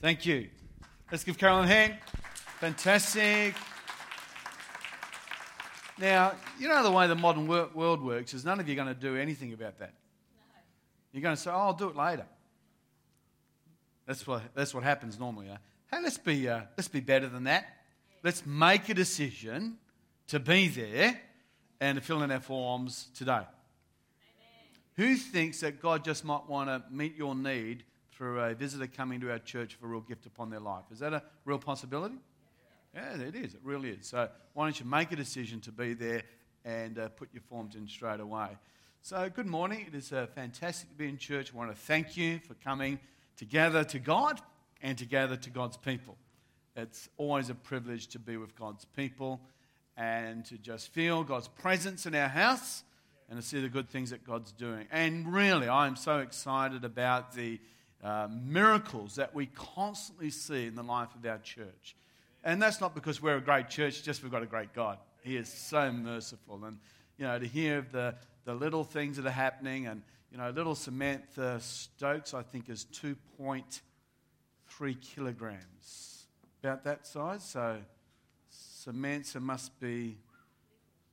Thank you. Let's give Carolyn a hand. Fantastic. Now, you know the way the modern world works is none of you are going to do anything about that. You're going to say, oh, I'll do it later. That's what, that's what happens normally. Huh? Hey, let's be, uh, let's be better than that. Let's make a decision to be there and to fill in our forms today. Amen. Who thinks that God just might want to meet your need through a visitor coming to our church for a real gift upon their life? Is that a real possibility? Yeah, it is. It really is. So why don't you make a decision to be there and uh, put your forms in straight away? So, good morning. It is uh, fantastic to be in church. I want to thank you for coming together to God and together to God's people. It's always a privilege to be with God's people and to just feel God's presence in our house and to see the good things that God's doing. And really, I'm so excited about the uh, miracles that we constantly see in the life of our church. And that's not because we're a great church, just we've got a great God. He is so merciful. And, you know, to hear the, the little things that are happening, and, you know, little Samantha Stokes, I think, is 2.3 kilograms, about that size. So Samantha must be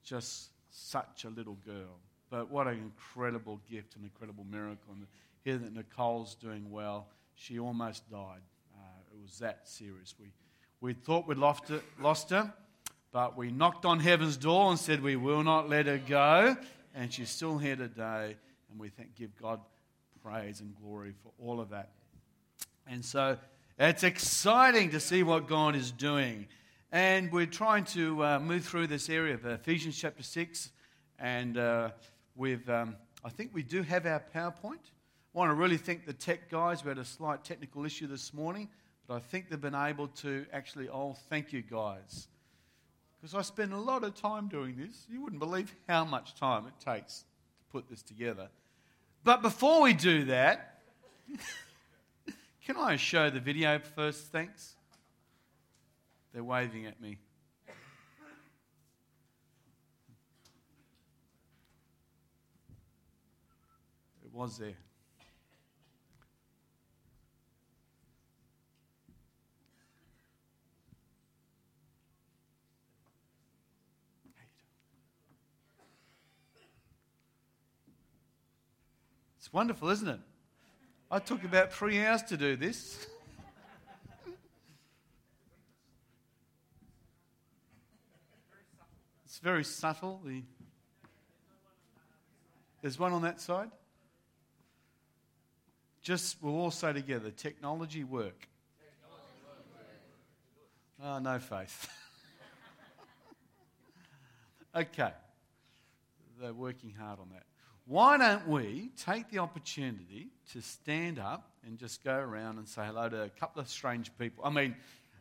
just such a little girl. But what an incredible gift, an incredible miracle. And hear that Nicole's doing well. She almost died. Uh, it was that serious. We, we thought we'd lost, lost her, but we knocked on heaven's door and said we will not let her go. And she's still here today. And we thank, give God praise and glory for all of that. And so it's exciting to see what God is doing. And we're trying to uh, move through this area of Ephesians chapter 6. And uh, we've, um, I think we do have our PowerPoint. I want to really thank the tech guys. We had a slight technical issue this morning. But I think they've been able to actually, oh, thank you guys. Because I spend a lot of time doing this. You wouldn't believe how much time it takes to put this together. But before we do that, can I show the video first? Thanks. They're waving at me. It was there. Wonderful, isn't it? I took about three hours to do this. it's very subtle. The... There's one on that side. Just, we'll all say together technology work. Oh, no faith. okay. They're working hard on that why don't we take the opportunity to stand up and just go around and say hello to a couple of strange people? I mean,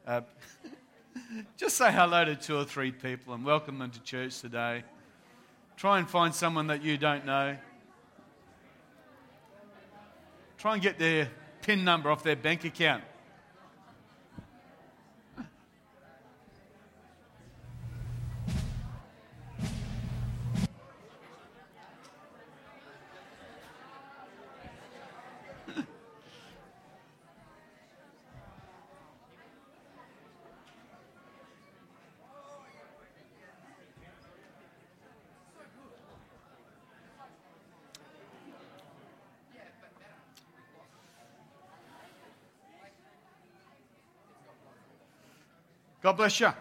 uh, just say hello to two or three people and welcome them to church today. Try and find someone that you don't know. Try and get their PIN number off their bank account. God bless you.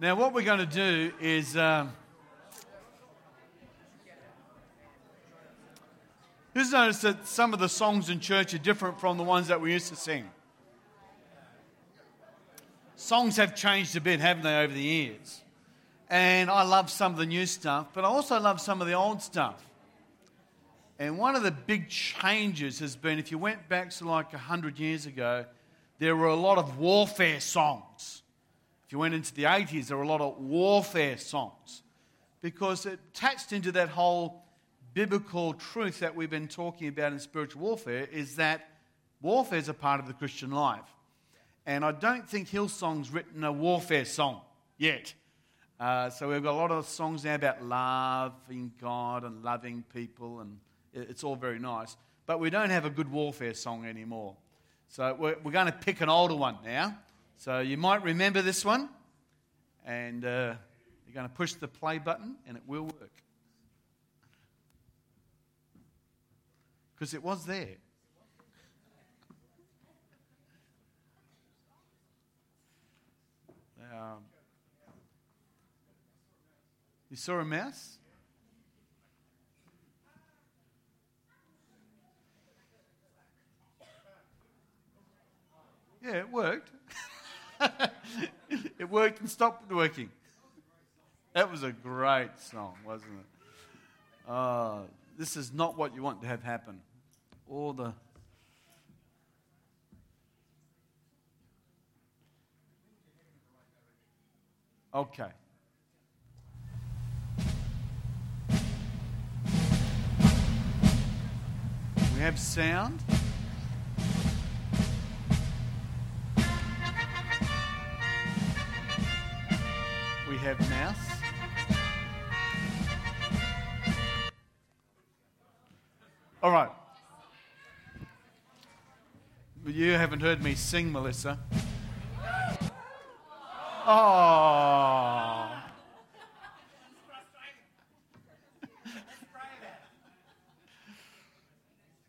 Now, what we're going to do is. Um, who's noticed that some of the songs in church are different from the ones that we used to sing? Songs have changed a bit, haven't they, over the years? And I love some of the new stuff, but I also love some of the old stuff. And one of the big changes has been if you went back to like 100 years ago, there were a lot of warfare songs. If you went into the 80s, there were a lot of warfare songs because it touched into that whole biblical truth that we've been talking about in spiritual warfare is that warfare is a part of the Christian life. And I don't think Hillsong's written a warfare song yet. Uh, so we've got a lot of songs now about loving God and loving people, and it's all very nice. but we don't have a good warfare song anymore. So we're, we're going to pick an older one now. So you might remember this one, and uh, you're going to push the play button, and it will work. Because it was there. Um, you saw a mouse? Yeah, it worked. it worked and stopped working. That was a great song, wasn't it? Uh, this is not what you want to have happen. All the. Okay. We have sound. Have mouse. All right. You haven't heard me sing, Melissa. Oh.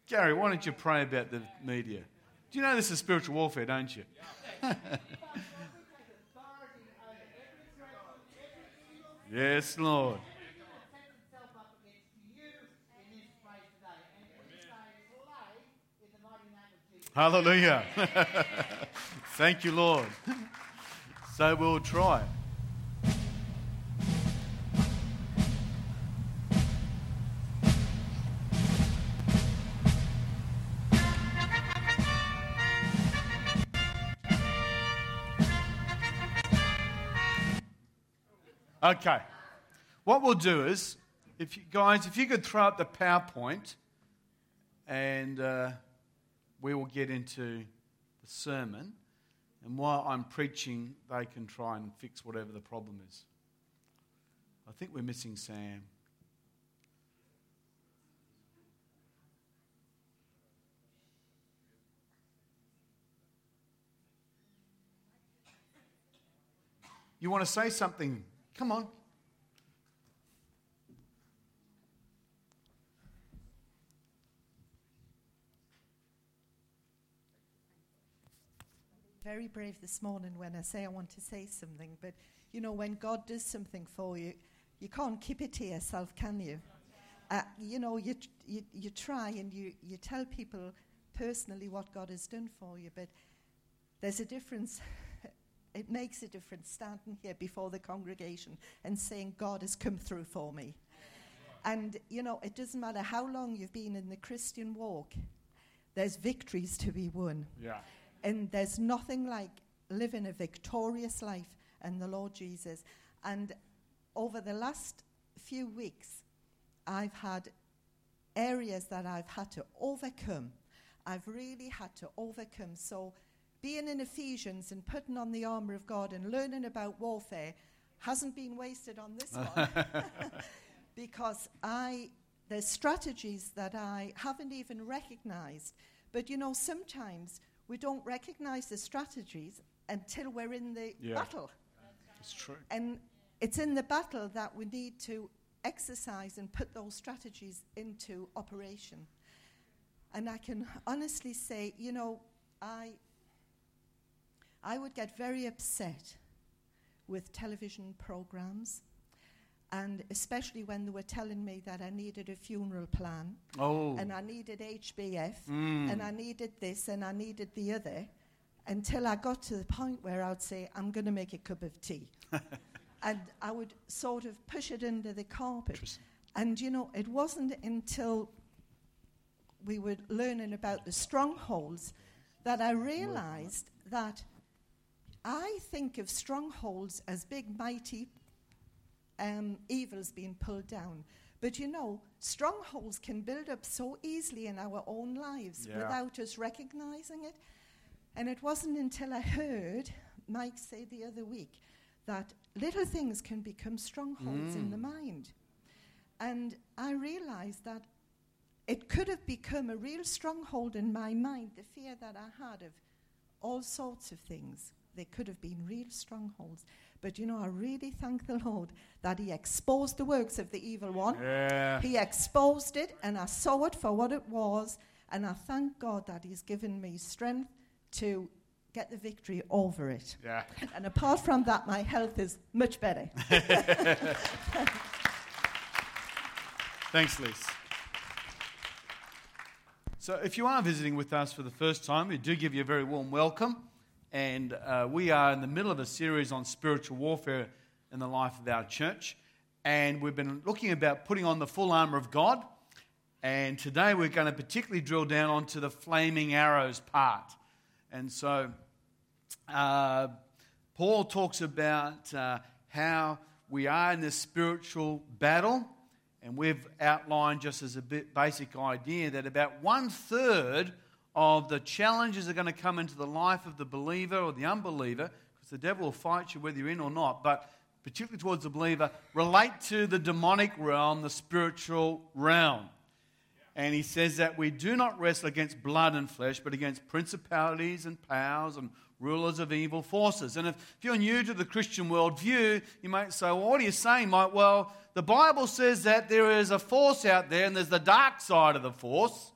Gary, why don't you pray about the media? Do you know this is spiritual warfare, don't you? yes, Lord. Hallelujah. Thank you, Lord. So we'll try. Okay. What we'll do is, if you guys, if you could throw up the PowerPoint, and uh, we will get into the sermon. And while I'm preaching, they can try and fix whatever the problem is. I think we're missing Sam. You want to say something? Come on. very brave this morning when I say I want to say something, but you know, when God does something for you, you can't keep it to yourself, can you? Uh, you know, you, you, you try and you, you tell people personally what God has done for you, but there's a difference. it makes a difference standing here before the congregation and saying, God has come through for me. And, you know, it doesn't matter how long you've been in the Christian walk, there's victories to be won. Yeah. And there's nothing like living a victorious life in the Lord Jesus. And over the last few weeks, I've had areas that I've had to overcome. I've really had to overcome. So, being in Ephesians and putting on the armor of God and learning about warfare hasn't been wasted on this one. because I, there's strategies that I haven't even recognized. But you know, sometimes we don't recognize the strategies until we're in the Yeah. battle. It's true. And it's in the battle that we need to exercise and put those strategies into operation. And I can honestly say, you know, I, I would get very upset with television programs, and especially when they were telling me that I needed a funeral plan Oh. and I needed HBF, Mm. and I needed this, and I needed the other, until I got to the point where I'd say, I'm going to make a cup of tea. and I would sort of push it under the carpet. And, you know, it wasn't until we were learning about the strongholds that I realized that I think of strongholds as big, mighty um, evils being pulled down. But you know, strongholds can build up so easily in our own lives Yeah. without us recognizing it. And it wasn't until I heard Mike say the other week that little things can become strongholds in Mm. the mind. And I realized that it could have become a real stronghold in my mind, the fear that I had of all sorts of things. They could have been real strongholds. But you know, I really thank the Lord that He exposed the works of the evil one. Yeah. He exposed it, and I saw it for what it was. And I thank God that He's given me strength to get the victory over it. Yeah. And apart from that, my health is much better. Thanks, Liz. So, if you are visiting with us for the first time, we do give you a very warm welcome. And uh, we are in the middle of a series on spiritual warfare in the life of our church. And we've been looking about putting on the full armor of God. And today we're going to particularly drill down onto the flaming arrows part. And so, uh, Paul talks about uh, how we are in this spiritual battle and we've outlined, just as a basic idea, that about one third of the challenges that are going to come into the life of the believer or the unbeliever, because the devil will fight you whether you're in or not, but particularly towards the believer, relate to the demonic realm, the spiritual realm. And he says that we do not wrestle against blood and flesh, but against principalities and powers and rulers of evil forces. And if, if you're new to the Christian worldview, you might say, well, what are you saying, Mike? Well, the Bible says that there is a force out there, and there's the dark side of the force.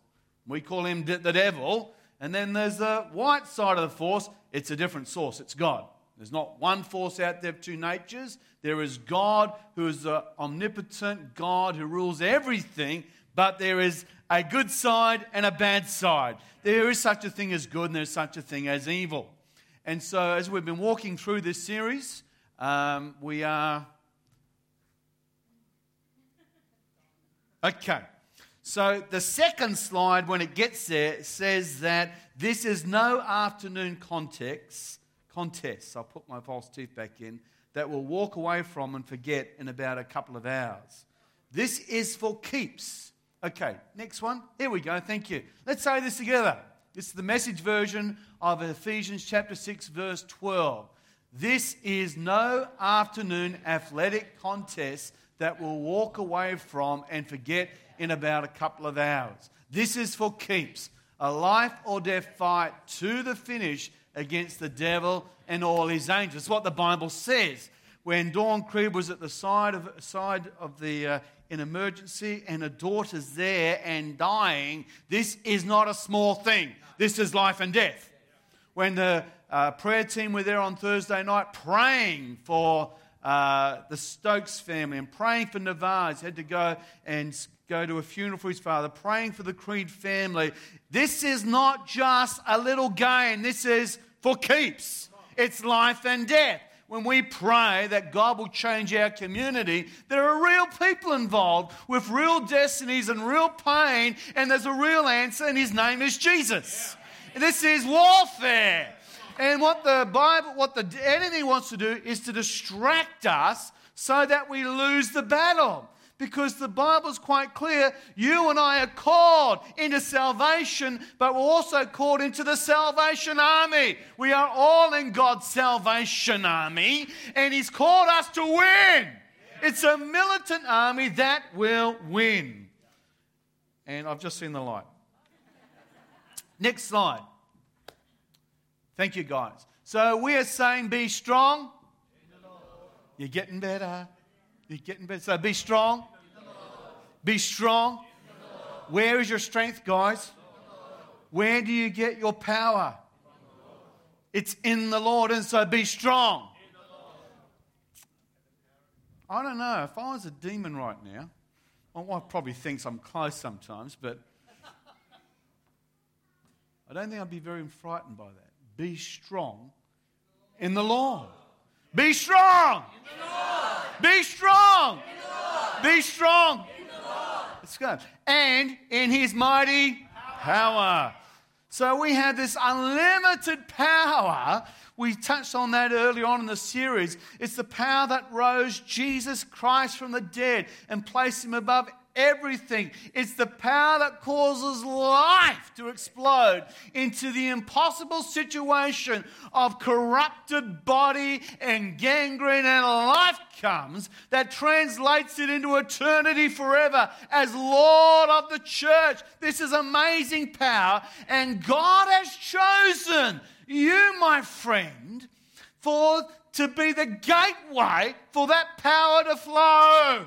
We call him the devil. And then there's the white side of the force. It's a different source, it's God. There's not one force out there of two natures. There is God who is the omnipotent God who rules everything, but there is a good side and a bad side. There is such a thing as good and there's such a thing as evil. And so, as we've been walking through this series, um, we are Okay. So the second slide, when it gets there, says that this is no afternoon context, contest. I'll put my false teeth back in. That we'll walk away from and forget in about a couple of hours. This is for keeps. Okay, next one. Here we go. Thank you. Let's say this together. This is the message version of Ephesians chapter 6, verse 12. This is no afternoon athletic contest that we'll walk away from and forget in about a couple of hours. This is for keeps a life or death fight to the finish against the devil and all his angels. It's what the Bible says. When Dawn Creed was at the side of, side of the uh, in emergency and her daughter's there and dying, this is not a small thing. This is life and death. When the uh, prayer team were there on Thursday night praying for uh, the Stokes family and praying for Navaz. He had to go and go to a funeral for his father, praying for the Creed family. This is not just a little game, this is for keeps. It's life and death. When we pray that God will change our community, there are real people involved with real destinies and real pain, and there's a real answer, and his name is Jesus. This is warfare. And what the Bible, what the enemy wants to do is to distract us so that we lose the battle. Because the Bible's quite clear you and I are called into salvation, but we're also called into the salvation army. We are all in God's salvation army, and He's called us to win. It's a militant army that will win. And I've just seen the light. Next slide. Thank you, guys. So we are saying be strong. You're getting better. You're getting better. So be strong. Be strong. Where is your strength, guys? Where do you get your power? It's in the Lord, and so be strong. I don't know. If I was a demon right now, my wife probably thinks I'm close sometimes, but I don't think I'd be very frightened by that. Be strong in the Lord. Be strong. Be strong. Be strong. Let's go. And in his mighty power. So we have this unlimited power. We touched on that early on in the series. It's the power that rose Jesus Christ from the dead and placed him above everything. It's the power that causes life to explode into the impossible situation of corrupted body and gangrene, and life comes that translates it into eternity forever as Lord of the church. This is amazing power, and God has chosen you, my friend, for to be the gateway for that power to flow.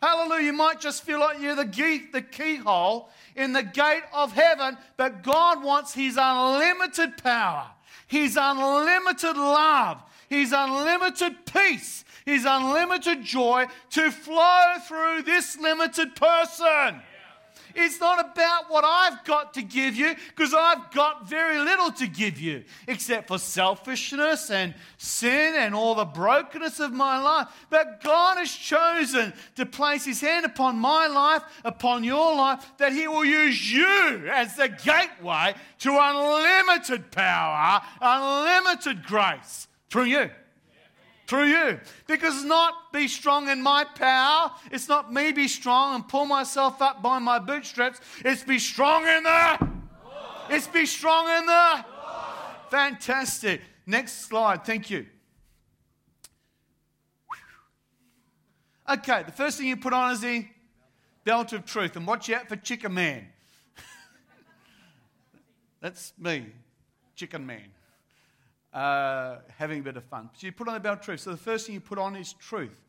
Hallelujah. You might just feel like you're the, key, the keyhole in the gate of heaven, but God wants His unlimited power, His unlimited love, His unlimited peace, His unlimited joy to flow through this limited person. It's not about what I've got to give you because I've got very little to give you except for selfishness and sin and all the brokenness of my life. But God has chosen to place His hand upon my life, upon your life, that He will use you as the gateway to unlimited power, unlimited grace through you through you. Because not be strong in my power. It's not me be strong and pull myself up by my bootstraps. It's be strong in the. It's be strong in the. Fantastic. Next slide. Thank you. Okay, the first thing you put on is the belt of truth. And watch out for chicken man. That's me, chicken man uh, having a bit of fun. So you put on the belt of truth. So the first thing you put on is truth.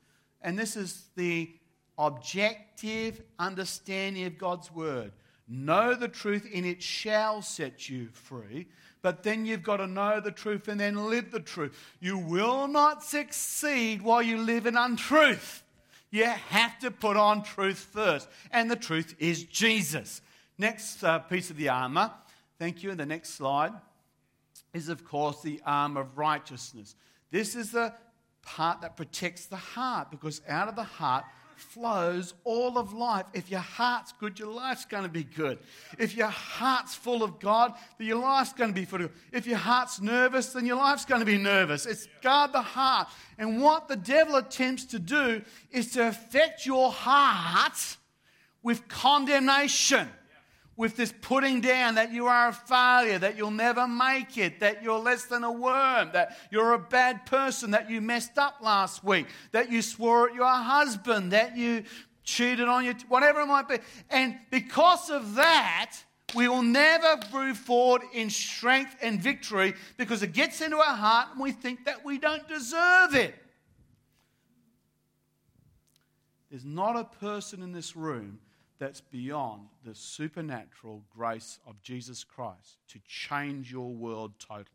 And this is the objective understanding of God's word. Know the truth, and it shall set you free. But then you've got to know the truth and then live the truth. You will not succeed while you live in untruth. You have to put on truth first. And the truth is Jesus. Next uh, piece of the armor. Thank you. The next slide is, of course, the arm of righteousness. This is the part that protects the heart because out of the heart flows all of life. If your heart's good, your life's going to be good. If your heart's full of God, then your life's going to be full of God. If your heart's nervous, then your life's going to be nervous. It's guard the heart. And what the devil attempts to do is to affect your heart with condemnation with this putting down that you are a failure, that you'll never make it, that you're less than a worm, that you're a bad person, that you messed up last week, that you swore at your husband, that you cheated on you, whatever it might be. And because of that, we will never move forward in strength and victory because it gets into our heart and we think that we don't deserve it. There's not a person in this room that's beyond the supernatural grace of Jesus Christ to change your world totally,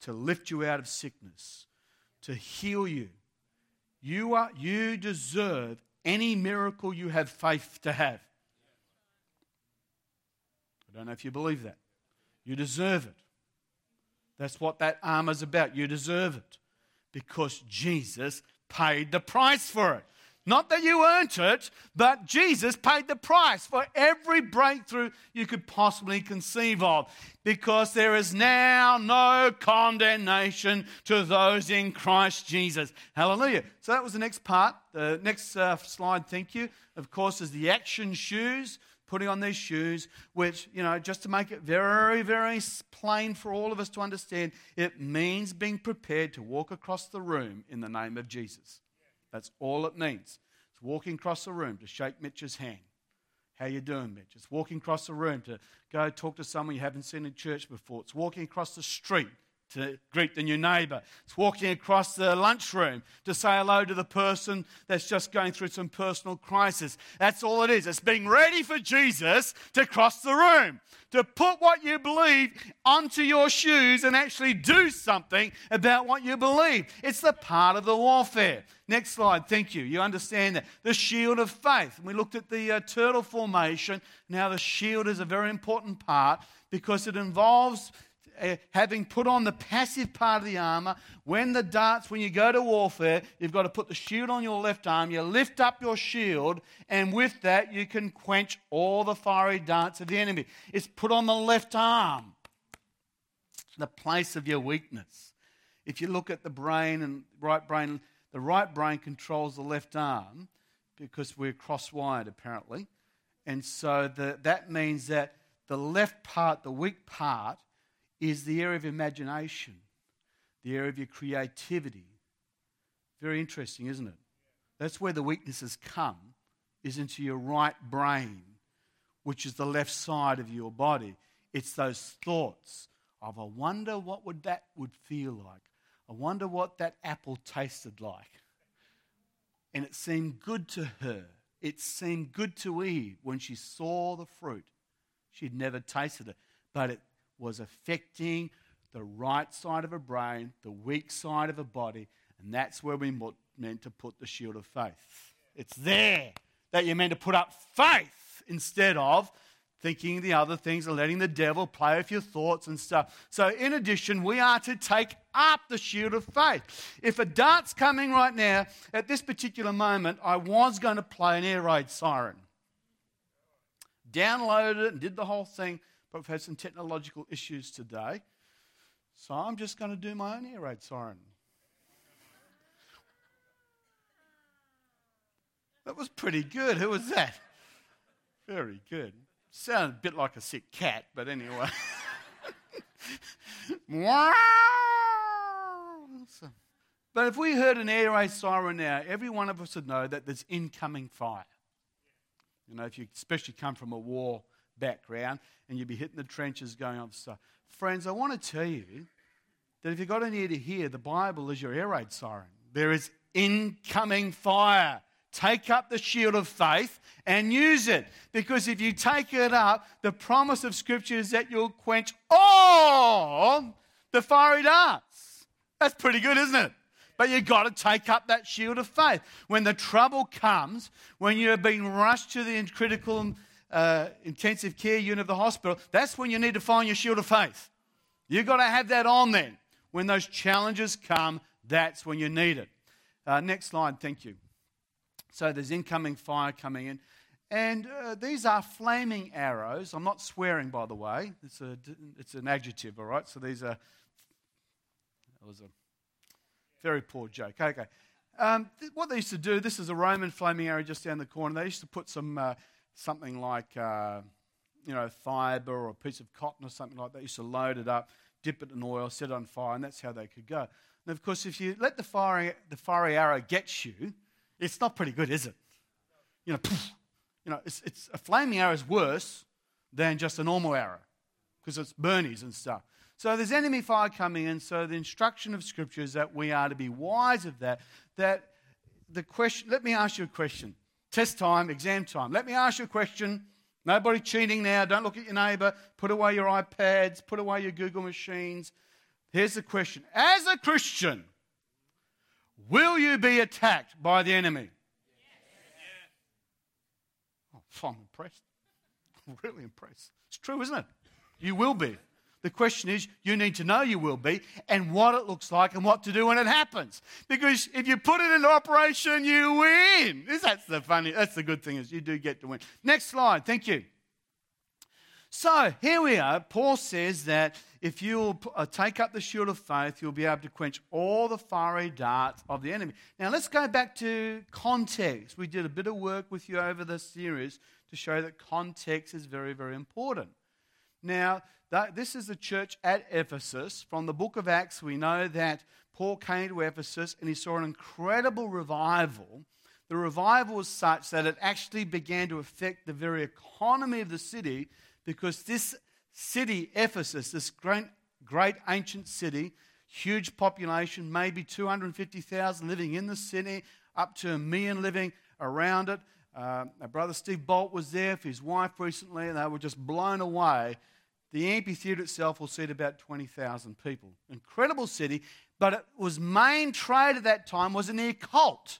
to lift you out of sickness, to heal you. You, are, you deserve any miracle you have faith to have. I don't know if you believe that. You deserve it. That's what that armor's about. You deserve it because Jesus paid the price for it. Not that you earned it, but Jesus paid the price for every breakthrough you could possibly conceive of. Because there is now no condemnation to those in Christ Jesus. Hallelujah. So that was the next part. The next uh, slide, thank you, of course, is the action shoes. Putting on these shoes, which, you know, just to make it very, very plain for all of us to understand, it means being prepared to walk across the room in the name of Jesus. That's all it means. It's walking across the room to shake Mitch's hand. How you doing, Mitch? It's walking across the room to go talk to someone you haven't seen in church before. It's walking across the street to greet the new neighbor. It's walking across the lunchroom to say hello to the person that's just going through some personal crisis. That's all it is. It's being ready for Jesus to cross the room, to put what you believe onto your shoes and actually do something about what you believe. It's the part of the warfare. Next slide, thank you. You understand that. The shield of faith. We looked at the uh, turtle formation. Now, the shield is a very important part because it involves uh, having put on the passive part of the armor, when the darts, when you go to warfare, you've got to put the shield on your left arm. You lift up your shield, and with that, you can quench all the fiery darts of the enemy. It's put on the left arm, the place of your weakness. If you look at the brain and right brain, the right brain controls the left arm because we're cross wired apparently. And so the, that means that the left part, the weak part, is the area of imagination, the area of your creativity. Very interesting, isn't it? That's where the weaknesses come, is into your right brain, which is the left side of your body. It's those thoughts of, I wonder what would that would feel like. I wonder what that apple tasted like. And it seemed good to her. It seemed good to Eve when she saw the fruit. She'd never tasted it, but it was affecting the right side of her brain, the weak side of her body, and that's where we meant to put the shield of faith. It's there that you're meant to put up faith instead of thinking the other things and letting the devil play with your thoughts and stuff. So, in addition, we are to take up the shield of faith. If a dart's coming right now, at this particular moment, I was going to play an air raid siren. Downloaded it and did the whole thing, but we've had some technological issues today. So, I'm just going to do my own air raid siren. That was pretty good. Who was that? Very good. Sounded a bit like a sick cat, but anyway. but if we heard an air raid siren now, every one of us would know that there's incoming fire. You know, if you especially come from a war background and you'd be hitting the trenches going on stuff. Friends, I want to tell you that if you've got an ear to hear, the Bible is your air raid siren. There is incoming fire. Take up the shield of faith and use it. Because if you take it up, the promise of Scripture is that you'll quench all the fiery darts. That's pretty good, isn't it? But you've got to take up that shield of faith. When the trouble comes, when you're being rushed to the critical uh, intensive care unit of the hospital, that's when you need to find your shield of faith. You've got to have that on then. When those challenges come, that's when you need it. Uh, next slide, thank you. So there's incoming fire coming in. And uh, these are flaming arrows. I'm not swearing, by the way. It's, a, it's an adjective, all right? So these are. That was a very poor joke. Okay. Um, th- what they used to do, this is a Roman flaming arrow just down the corner. They used to put some uh, something like, uh, you know, fiber or a piece of cotton or something like that. They used to load it up, dip it in oil, set it on fire, and that's how they could go. And of course, if you let the fiery, the fiery arrow get you, it's not pretty good, is it? You know, poof, you know, it's, it's a flaming arrow is worse than just a normal arrow because it's burnies and stuff. So there's enemy fire coming in. So the instruction of Scripture is that we are to be wise of that. That the question. Let me ask you a question. Test time, exam time. Let me ask you a question. Nobody cheating now. Don't look at your neighbour. Put away your iPads. Put away your Google machines. Here's the question: As a Christian, Will you be attacked by the enemy? Oh, I'm impressed. I'm really impressed. It's true, isn't it? You will be. The question is, you need to know you will be and what it looks like and what to do when it happens. Because if you put it into operation, you win. That's the funny, that's the good thing is you do get to win. Next slide. Thank you. So here we are. Paul says that if you uh, take up the shield of faith, you'll be able to quench all the fiery darts of the enemy. Now let's go back to context. We did a bit of work with you over this series to show that context is very, very important. Now, this is the church at Ephesus. From the book of Acts, we know that Paul came to Ephesus and he saw an incredible revival. The revival was such that it actually began to affect the very economy of the city because this city, Ephesus, this great, great ancient city, huge population, maybe 250,000 living in the city, up to a million living around it. Uh, our brother Steve Bolt was there for his wife recently, and they were just blown away. The amphitheatre itself will seat about 20,000 people. Incredible city, but it was main trade at that time was in the occult.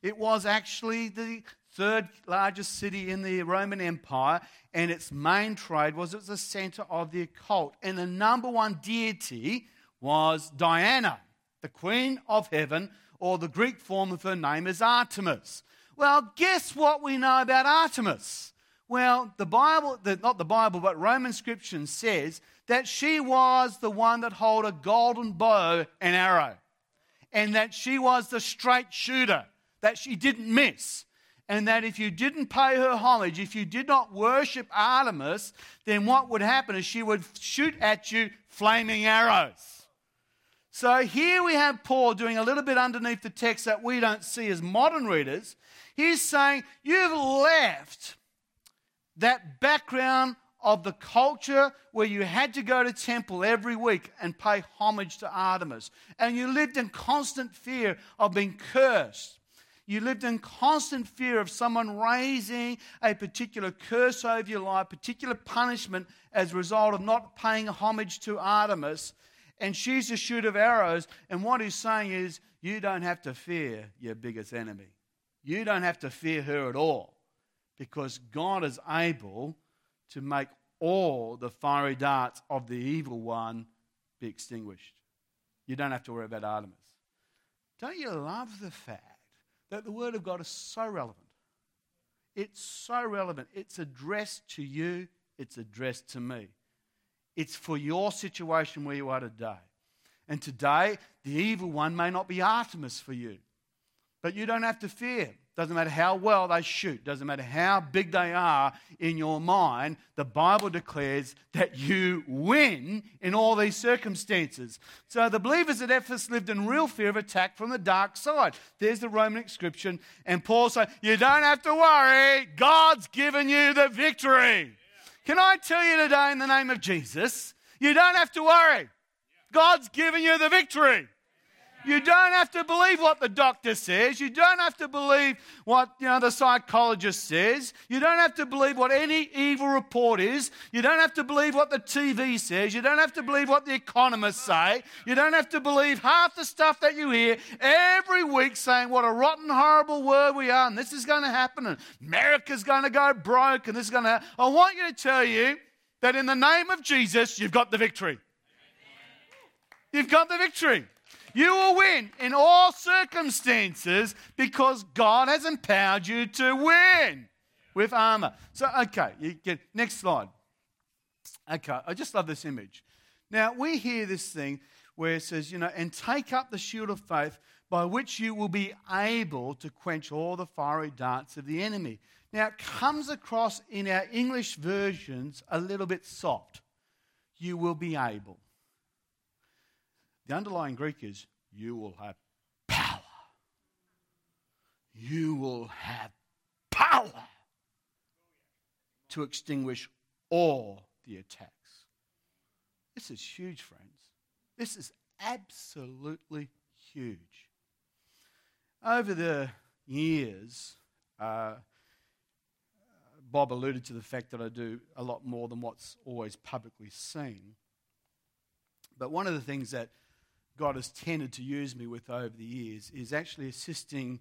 It was actually the third largest city in the Roman Empire, and its main trade was it was the center of the occult. And the number one deity was Diana, the queen of heaven, or the Greek form of her name is Artemis. Well, guess what we know about Artemis? Well, the Bible, the, not the Bible, but Roman scripture says that she was the one that held a golden bow and arrow, and that she was the straight shooter, that she didn't miss. and that if you didn't pay her homage, if you did not worship Artemis, then what would happen is she would shoot at you flaming arrows. So here we have Paul doing a little bit underneath the text that we don't see as modern readers. He's saying, You've left that background of the culture where you had to go to temple every week and pay homage to Artemis. And you lived in constant fear of being cursed you lived in constant fear of someone raising a particular curse over your life, particular punishment as a result of not paying homage to Artemis. And she's a shoot of arrows. And what he's saying is, you don't have to fear your biggest enemy. You don't have to fear her at all because God is able to make all the fiery darts of the evil one be extinguished. You don't have to worry about Artemis. Don't you love the fact that the Word of God is so relevant. It's so relevant. It's addressed to you, it's addressed to me. It's for your situation where you are today. And today, the evil one may not be Artemis for you, but you don't have to fear. Doesn't matter how well they shoot, doesn't matter how big they are in your mind, the Bible declares that you win in all these circumstances. So the believers at Ephesus lived in real fear of attack from the dark side. There's the Roman inscription. And Paul said, You don't have to worry, God's given you the victory. Can I tell you today, in the name of Jesus, you don't have to worry. God's given you the victory. You don't have to believe what the doctor says. You don't have to believe what you know the psychologist says. You don't have to believe what any evil report is. You don't have to believe what the TV says. You don't have to believe what the economists say. You don't have to believe half the stuff that you hear every week saying what a rotten, horrible world we are, and this is going to happen, and America's going to go broke, and this is going to. I want you to tell you that in the name of Jesus, you've got the victory. You've got the victory. You will win in all circumstances because God has empowered you to win with armor. So, okay, you get next slide. Okay, I just love this image. Now, we hear this thing where it says, you know, and take up the shield of faith by which you will be able to quench all the fiery darts of the enemy. Now, it comes across in our English versions a little bit soft. You will be able. The underlying Greek is you will have power. You will have power to extinguish all the attacks. This is huge, friends. This is absolutely huge. Over the years, uh, Bob alluded to the fact that I do a lot more than what's always publicly seen. But one of the things that God has tended to use me with over the years is actually assisting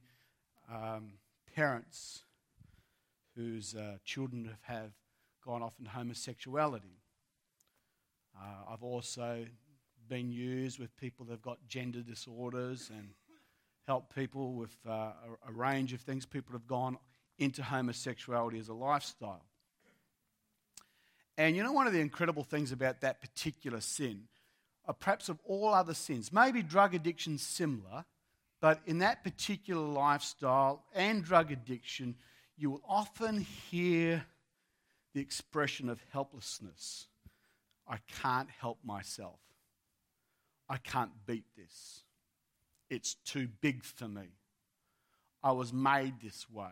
um, parents whose uh, children have, have gone off into homosexuality. Uh, I've also been used with people that have got gender disorders and helped people with uh, a, a range of things. People have gone into homosexuality as a lifestyle. And you know, one of the incredible things about that particular sin perhaps of all other sins. Maybe drug addiction similar, but in that particular lifestyle and drug addiction, you will often hear the expression of helplessness. I can't help myself. I can't beat this. It's too big for me. I was made this way.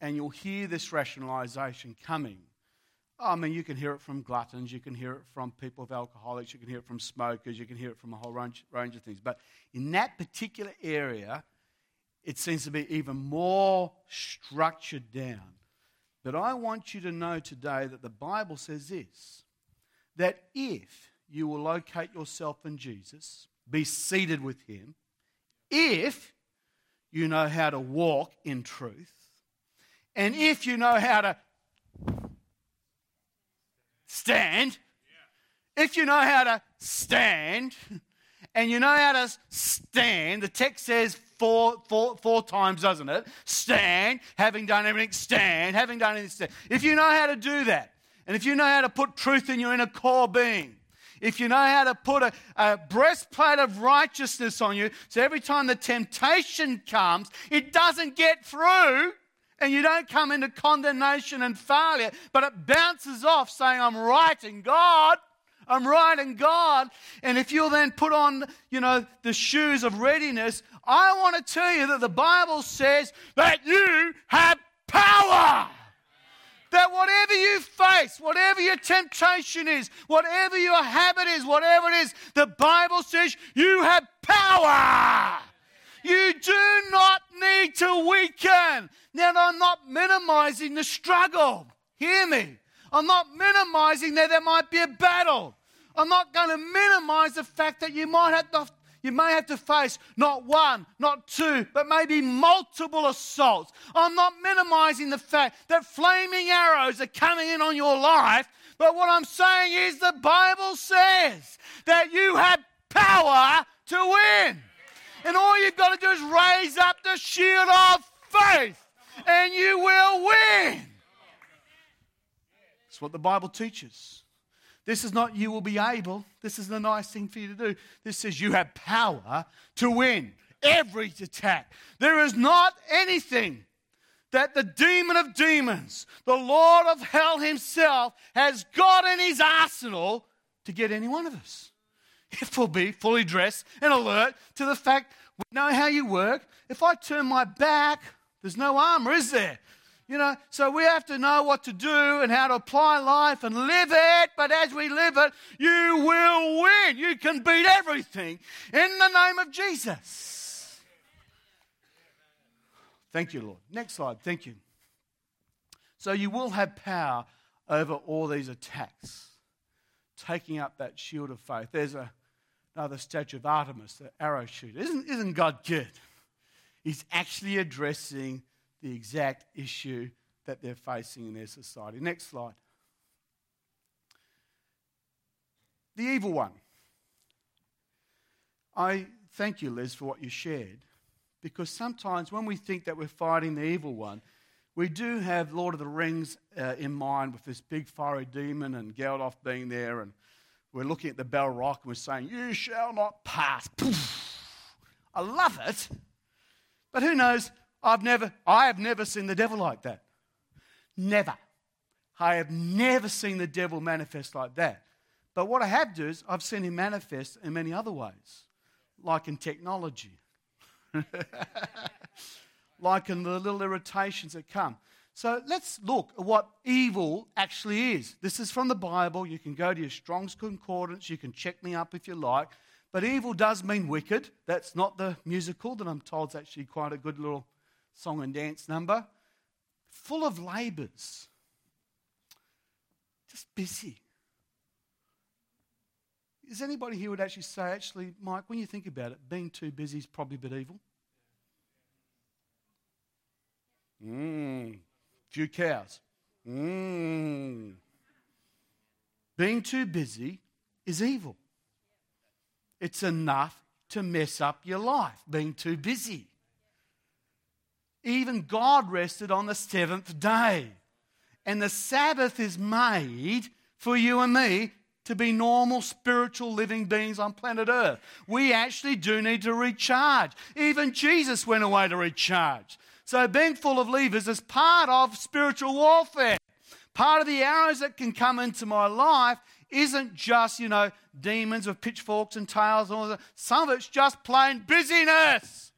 And you'll hear this rationalization coming. Oh, I mean, you can hear it from gluttons, you can hear it from people of alcoholics, you can hear it from smokers, you can hear it from a whole range, range of things. But in that particular area, it seems to be even more structured down. But I want you to know today that the Bible says this that if you will locate yourself in Jesus, be seated with Him, if you know how to walk in truth, and if you know how to stand, if you know how to stand, and you know how to stand, the text says four, four, four times, doesn't it? Stand, having done everything, stand, having done anything, stand. If you know how to do that, and if you know how to put truth in your inner core being, if you know how to put a, a, breastplate of righteousness on you, so every time the temptation comes, it doesn't get through And you don't come into condemnation and failure, but it bounces off saying, I'm right in God. I'm right in God. And if you'll then put on, you know, the shoes of readiness, I want to tell you that the Bible says that you have power. That whatever you face, whatever your temptation is, whatever your habit is, whatever it is, the Bible says you have power. You do not need to weaken. Now, I'm not minimizing the struggle. Hear me. I'm not minimizing that there might be a battle. I'm not going to minimize the fact that you might have to you may have to face not one, not two, but maybe multiple assaults. I'm not minimizing the fact that flaming arrows are coming in on your life, but what I'm saying is the Bible says that you have power to win. And all you've got to do is raise up the shield of faith, and you will win. That's what the Bible teaches. This is not you will be able. This is the nice thing for you to do. This says you have power to win every attack. There is not anything that the demon of demons, the Lord of hell himself, has got in his arsenal to get any one of us. If we'll be fully dressed and alert to the fact we know how you work. If I turn my back, there's no armor, is there? You know, so we have to know what to do and how to apply life and live it. But as we live it, you will win. You can beat everything in the name of Jesus. Thank you, Lord. Next slide. Thank you. So you will have power over all these attacks, taking up that shield of faith. There's a, another statue of Artemis, the arrow shooter. Isn't, isn't God good? He's actually addressing the exact issue that they're facing in their society. Next slide. The evil one. I thank you, Liz, for what you shared, because sometimes when we think that we're fighting the evil one, we do have Lord of the Rings uh, in mind with this big fiery demon and Gandalf being there, and we're looking at the Balrog and we're saying, You shall not pass. I love it. But who knows? I've never, I have never seen the devil like that. Never. I have never seen the devil manifest like that. But what I have done is I've seen him manifest in many other ways, like in technology, like in the little irritations that come. So let's look at what evil actually is. This is from the Bible. You can go to your Strong's Concordance. You can check me up if you like. But evil does mean wicked. That's not the musical that I'm told is actually quite a good little song and dance number, full of labours, just busy. Is anybody here would actually say, actually, Mike, when you think about it, being too busy is probably a bit evil? Mmm. Few cows. Mmm. Being too busy is evil. It's enough to mess up your life, being too busy. Even God rested on the seventh day. And the Sabbath is made for you and me to be normal spiritual living beings on planet Earth. We actually do need to recharge. Even Jesus went away to recharge. So, being full of levers is part of spiritual warfare. Part of the arrows that can come into my life isn't just, you know, demons with pitchforks and tails and all that. Some of it's just plain busyness.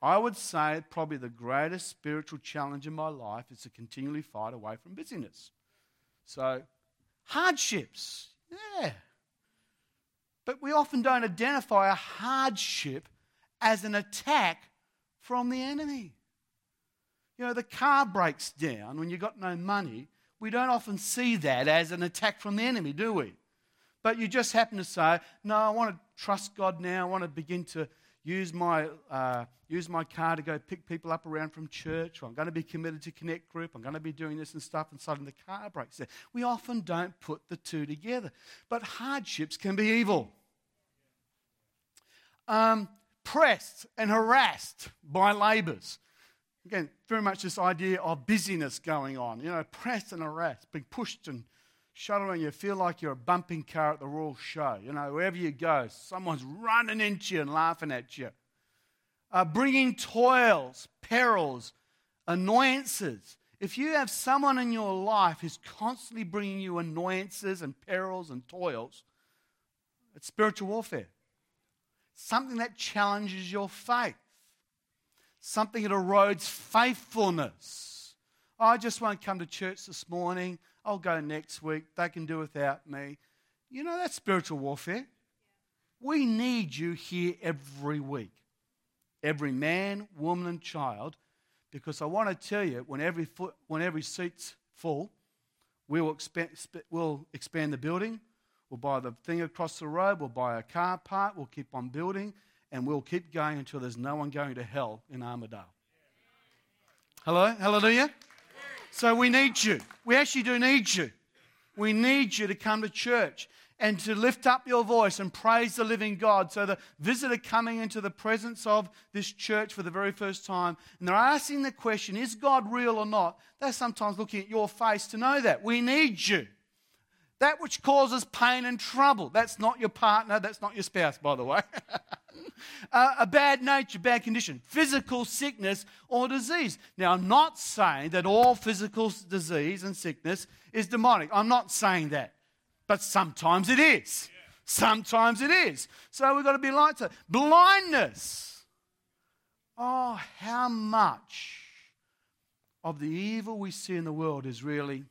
I would say probably the greatest spiritual challenge in my life is to continually fight away from busyness. So, hardships, yeah. But we often don't identify a hardship as an attack from the enemy. You know, the car breaks down when you've got no money. We don't often see that as an attack from the enemy, do we? But you just happen to say, No, I want to trust God now. I want to begin to use my, uh, use my car to go pick people up around from church, or I'm going to be committed to Connect Group, I'm going to be doing this and stuff, and suddenly the car breaks down. We often don't put the two together. But hardships can be evil. Um, pressed and harassed by labours. Again, very much this idea of busyness going on. You know, pressed and harassed, being pushed and shuddering, you feel like you're a bumping car at the Royal Show. You know, wherever you go, someone's running into you and laughing at you. Uh, bringing toils, perils, annoyances. If you have someone in your life who's constantly bringing you annoyances and perils and toils, it's spiritual warfare. Something that challenges your faith, something that erodes faithfulness. Oh, I just won't come to church this morning. I'll go next week. They can do without me. You know, that's spiritual warfare. We need you here every week. Every man, woman, and child because I want to tell you, when every, foot, when every seat's full, we will expand, we'll expand the building. We'll buy the thing across the road. We'll buy a car park. We'll keep on building. And we'll keep going until there's no one going to hell in Armadale. Hello? Hallelujah? So we need you. We actually do need you. We need you to come to church and to lift up your voice and praise the living God. So, the visitor coming into the presence of this church for the very first time, and they're asking the question, Is God real or not? They're sometimes looking at your face to know that. We need you. That which causes pain and trouble. That's not your partner, that's not your spouse, by the way. uh, a bad nature, bad condition, physical sickness or disease. Now, I'm not saying that all physical disease and sickness is demonic. I'm not saying that. But sometimes it is. Sometimes it is. So we've got to be like that. Blindness. Oh, how much of the evil we see in the world is really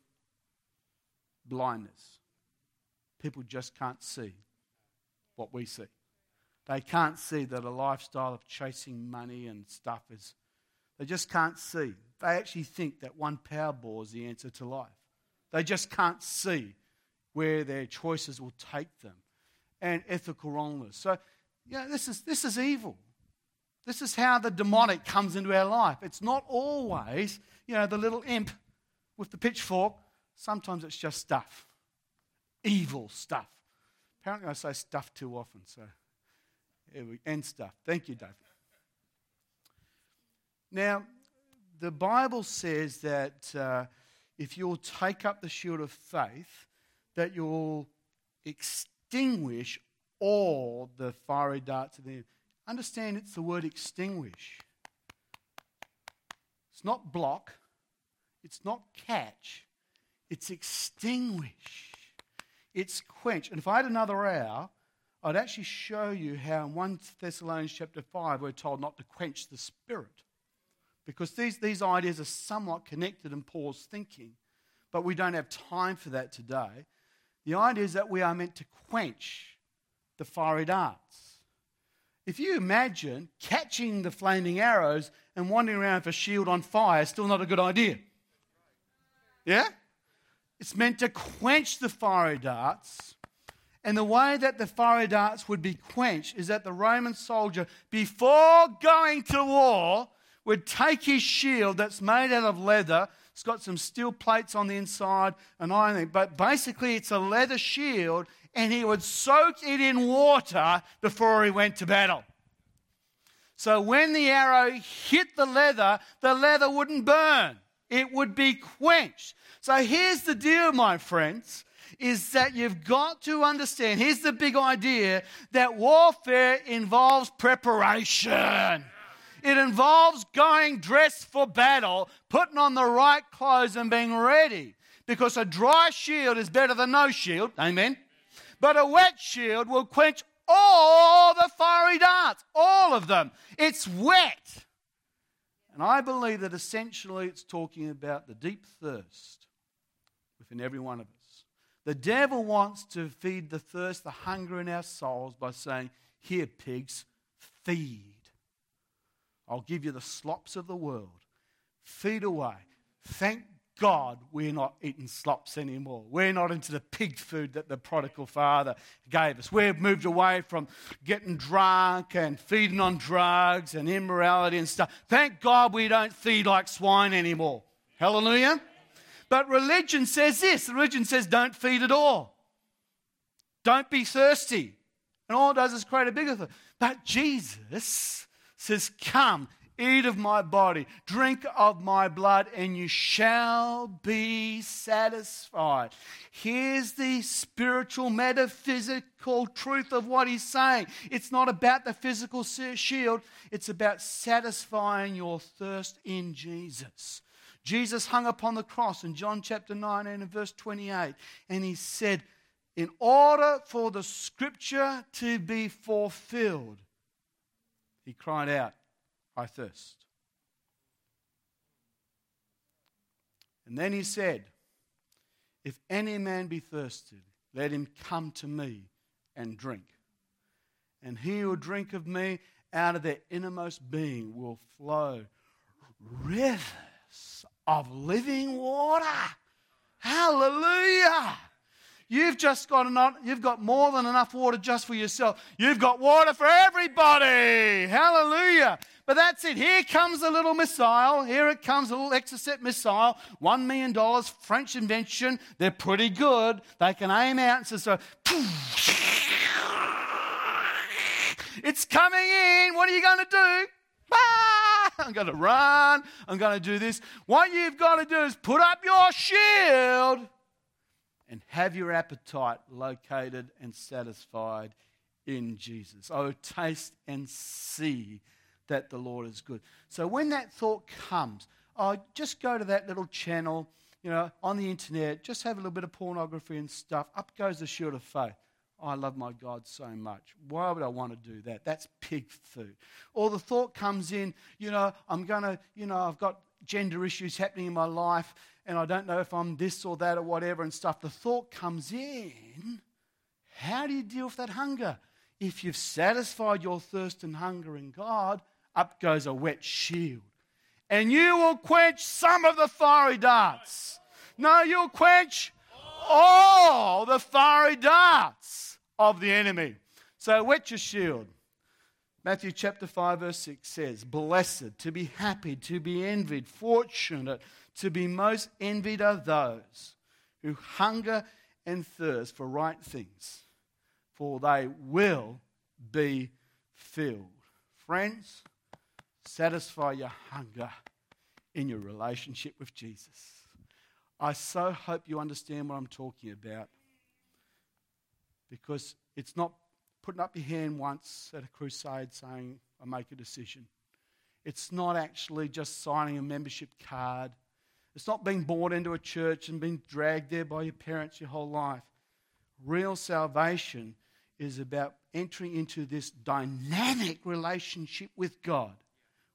blindness. People just can't see what we see. They can't see that a lifestyle of chasing money and stuff is, they just can't see. They actually think that one Powerball is the answer to life. They just can't see where their choices will take them and ethical wrongness. So, yeah, this is, this is evil. This is how the demonic comes into our life. It's not always, you know, the little imp with the pitchfork. Sometimes it's just stuff, evil stuff. Apparently, I say stuff too often, so end stuff. Thank you, Dave. Now, the Bible says that uh, if you'll take up the shield of faith, that you'll extinguish all the fiery darts of the enemy. Understand it's the word extinguish. It's not block, it's not catch, it's extinguish. It's quench. And if I had another hour, I'd actually show you how in 1 Thessalonians chapter 5 we're told not to quench the spirit. Because these, these ideas are somewhat connected in Paul's thinking. But we don't have time for that today. The idea is that we are meant to quench the fiery darts. If you imagine catching the flaming arrows and wandering around with a shield on fire, still not a good idea. Yeah? It's meant to quench the fiery darts. And the way that the fiery darts would be quenched is that the Roman soldier, before going to war, would take his shield that's made out of leather it's got some steel plates on the inside and iron, but basically it's a leather shield, and he would soak it in water before he went to battle. So when the arrow hit the leather, the leather wouldn't burn. It would be quenched. So here's the deal, my friends, is that you've got to understand. Here's the big idea that warfare involves preparation. It involves going dressed for battle, putting on the right clothes, and being ready. Because a dry shield is better than no shield. Amen. But a wet shield will quench all the fiery darts, all of them. It's wet. And I believe that essentially it's talking about the deep thirst within every one of us. The devil wants to feed the thirst, the hunger in our souls by saying, Here, pigs, feed. I'll give you the slops of the world. Feed away. Thank God we're not eating slops anymore. We're not into the pig food that the prodigal father gave us. We've moved away from getting drunk and feeding on drugs and immorality and stuff. Thank God we don't feed like swine anymore. Hallelujah. But religion says this religion says don't feed at all. Don't be thirsty. And all it does is create a bigger thirst. But Jesus says, Come, eat of my body, drink of my blood, and you shall be satisfied. Here's the spiritual, metaphysical truth of what he's saying. It's not about the physical shield, it's about satisfying your thirst in Jesus. Jesus hung upon the cross in John chapter 19 and verse 28, and he said, In order for the scripture to be fulfilled, he cried out, I thirst. And then he said, If any man be thirsty, let him come to me and drink. And he who drink of me out of their innermost being will flow rivers of living water. Hallelujah. You've just got enough, you've got more than enough water just for yourself. You've got water for everybody. Hallelujah. But that's it. Here comes a little missile. Here it comes, a little Exocet missile. One million dollars, French invention. They're pretty good. They can aim out and so, it's coming in. What are you going to do? I'm going to run. I'm going to do this. What you've got to do is put up your shield and have your appetite located and satisfied in Jesus. Oh, taste and see that the Lord is good. So when that thought comes, oh, just go to that little channel, you know, on the internet, just have a little bit of pornography and stuff. Up goes the shield of faith. I love my God so much. Why would I want to do that? That's pig food. Or the thought comes in, you know, I'm going to, you know, I've got gender issues happening in my life and I don't know if I'm this or that or whatever and stuff. The thought comes in. How do you deal with that hunger? If you've satisfied your thirst and hunger in God, up goes a wet shield. And you will quench some of the fiery darts. No, you'll quench all the fiery darts of the enemy. So wet your shield. Matthew chapter 5, verse 6 says, Blessed, to be happy, to be envied, fortunate, to be most envied are those who hunger and thirst for right things, for they will be filled. Friends, satisfy your hunger in your relationship with Jesus. I so hope you understand what I'm talking about because it's not putting up your hand once at a crusade saying, I make a decision. It's not actually just signing a membership card. It's not being born into a church and being dragged there by your parents your whole life. Real salvation is about entering into this dynamic relationship with God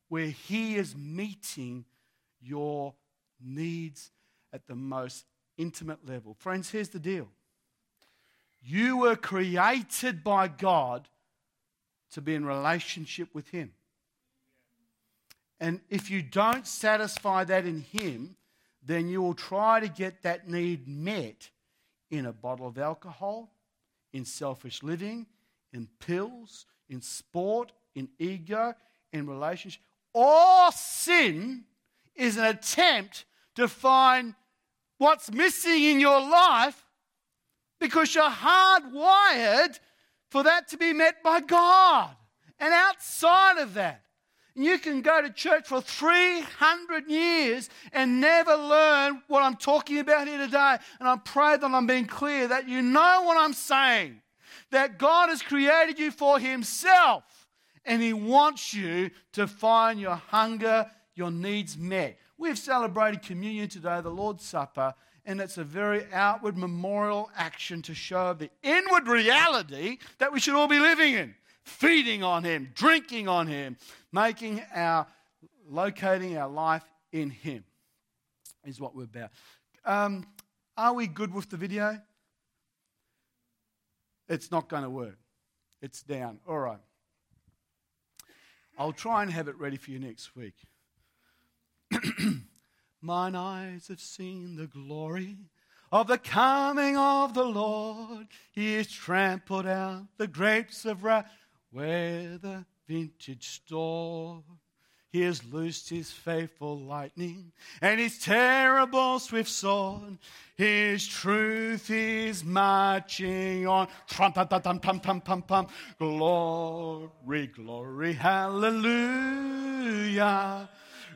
where He is meeting your needs at the most intimate level. Friends, here's the deal you were created by God to be in relationship with Him. And if you don't satisfy that in Him, then you will try to get that need met in a bottle of alcohol, in selfish living, in pills, in sport, in ego, in relationship. All sin is an attempt to find what's missing in your life because you're hardwired for that to be met by God. And outside of that, you can go to church for 300 years and never learn what I'm talking about here today. And I pray that I'm being clear that you know what I'm saying. That God has created you for Himself and He wants you to find your hunger, your needs met. We've celebrated communion today, the Lord's Supper, and it's a very outward memorial action to show the inward reality that we should all be living in feeding on Him, drinking on Him, making our, locating our life in Him is what we're about. Um, are we good with the video? It's not going to work. It's down. All right. I'll try and have it ready for you next week. Mine eyes have seen the glory of the coming of the Lord. He has trampled out the grapes of wrath where the vintage store. He has loosed his faithful lightning and his terrible swift sword. His truth is marching on. Trum, tum, tum, tum, tum, tum, tum. Glory, glory, hallelujah.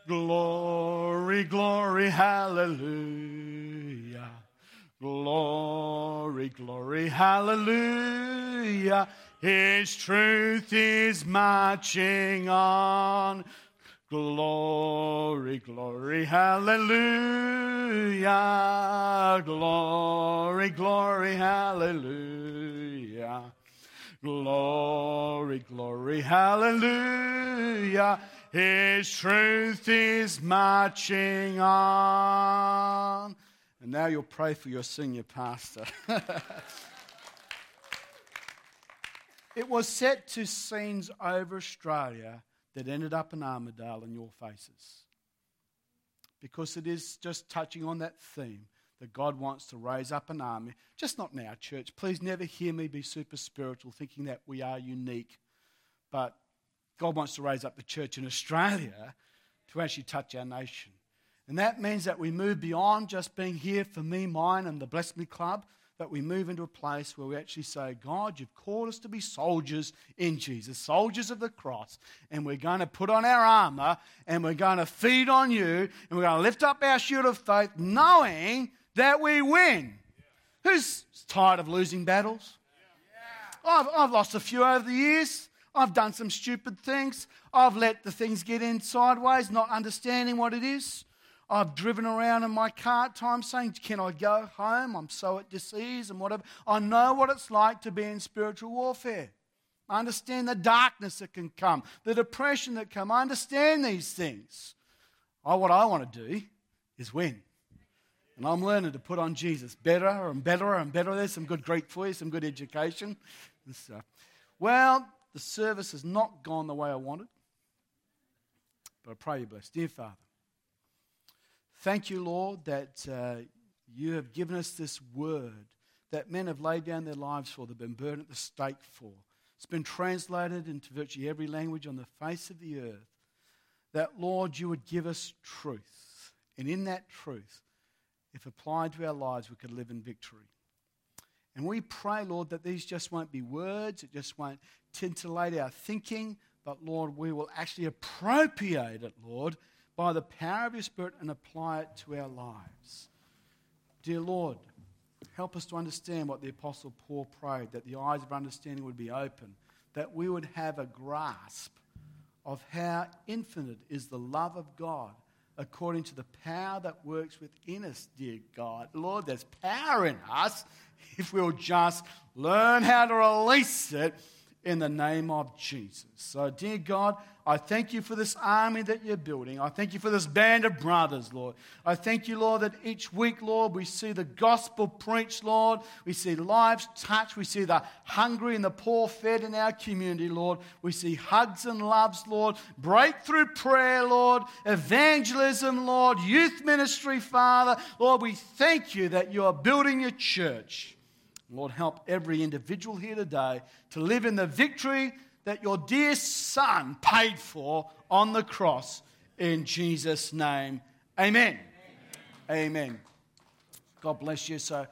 Glory, glory, hallelujah. Glory, glory, hallelujah. His truth is marching on. Glory, glory, hallelujah. Glory, glory, hallelujah. Glory, glory, hallelujah. His truth is marching on. And now you'll pray for your senior pastor. it was set to scenes over Australia that ended up in Armidale in your faces. Because it is just touching on that theme that God wants to raise up an army, just not in our church. Please never hear me be super spiritual, thinking that we are unique. But God wants to raise up the church in Australia to actually touch our nation. And that means that we move beyond just being here for me, mine, and the Bless Me Club, that we move into a place where we actually say, God, you've called us to be soldiers in Jesus, soldiers of the cross, and we're going to put on our armor and we're going to feed on you and we're going to lift up our shield of faith knowing that we win. Yeah. Who's tired of losing battles? Yeah. I've, I've lost a few over the years. I've done some stupid things. I've let the things get in sideways, not understanding what it is. I've driven around in my car at times saying, Can I go home? I'm so at disease and whatever. I know what it's like to be in spiritual warfare. I understand the darkness that can come, the depression that come. I understand these things. Oh, what I want to do is win. And I'm learning to put on Jesus better and better and better. There's some good Greek for you, some good education and stuff. Uh, well, the service has not gone the way I wanted. But I pray you bless. Dear Father, Thank you, Lord, that uh, you have given us this word that men have laid down their lives for, they've been burned at the stake for. It's been translated into virtually every language on the face of the earth. That, Lord, you would give us truth. And in that truth, if applied to our lives, we could live in victory. And we pray, Lord, that these just won't be words, it just won't titillate our thinking, but, Lord, we will actually appropriate it, Lord, by the power of your Spirit and apply it to our lives. Dear Lord, help us to understand what the Apostle Paul prayed that the eyes of understanding would be open, that we would have a grasp of how infinite is the love of God according to the power that works within us, dear God. Lord, there's power in us if we'll just learn how to release it in the name of Jesus. So, dear God, I thank you for this army that you're building. I thank you for this band of brothers, Lord. I thank you, Lord, that each week, Lord, we see the gospel preached, Lord. We see lives touched. We see the hungry and the poor fed in our community, Lord. We see hugs and loves, Lord. Breakthrough prayer, Lord. Evangelism, Lord. Youth ministry, Father. Lord, we thank you that you are building your church. Lord, help every individual here today to live in the victory that your dear Son paid for on the cross in Jesus' name. Amen. Amen. Amen. God bless you. So,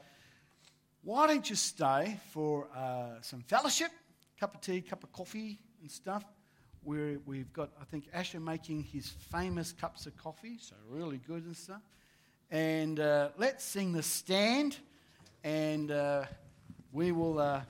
why don't you stay for uh, some fellowship, cup of tea, cup of coffee, and stuff? Where we've got, I think, Asher making his famous cups of coffee, so really good and stuff. And uh, let's sing the stand, and uh, we will. Uh,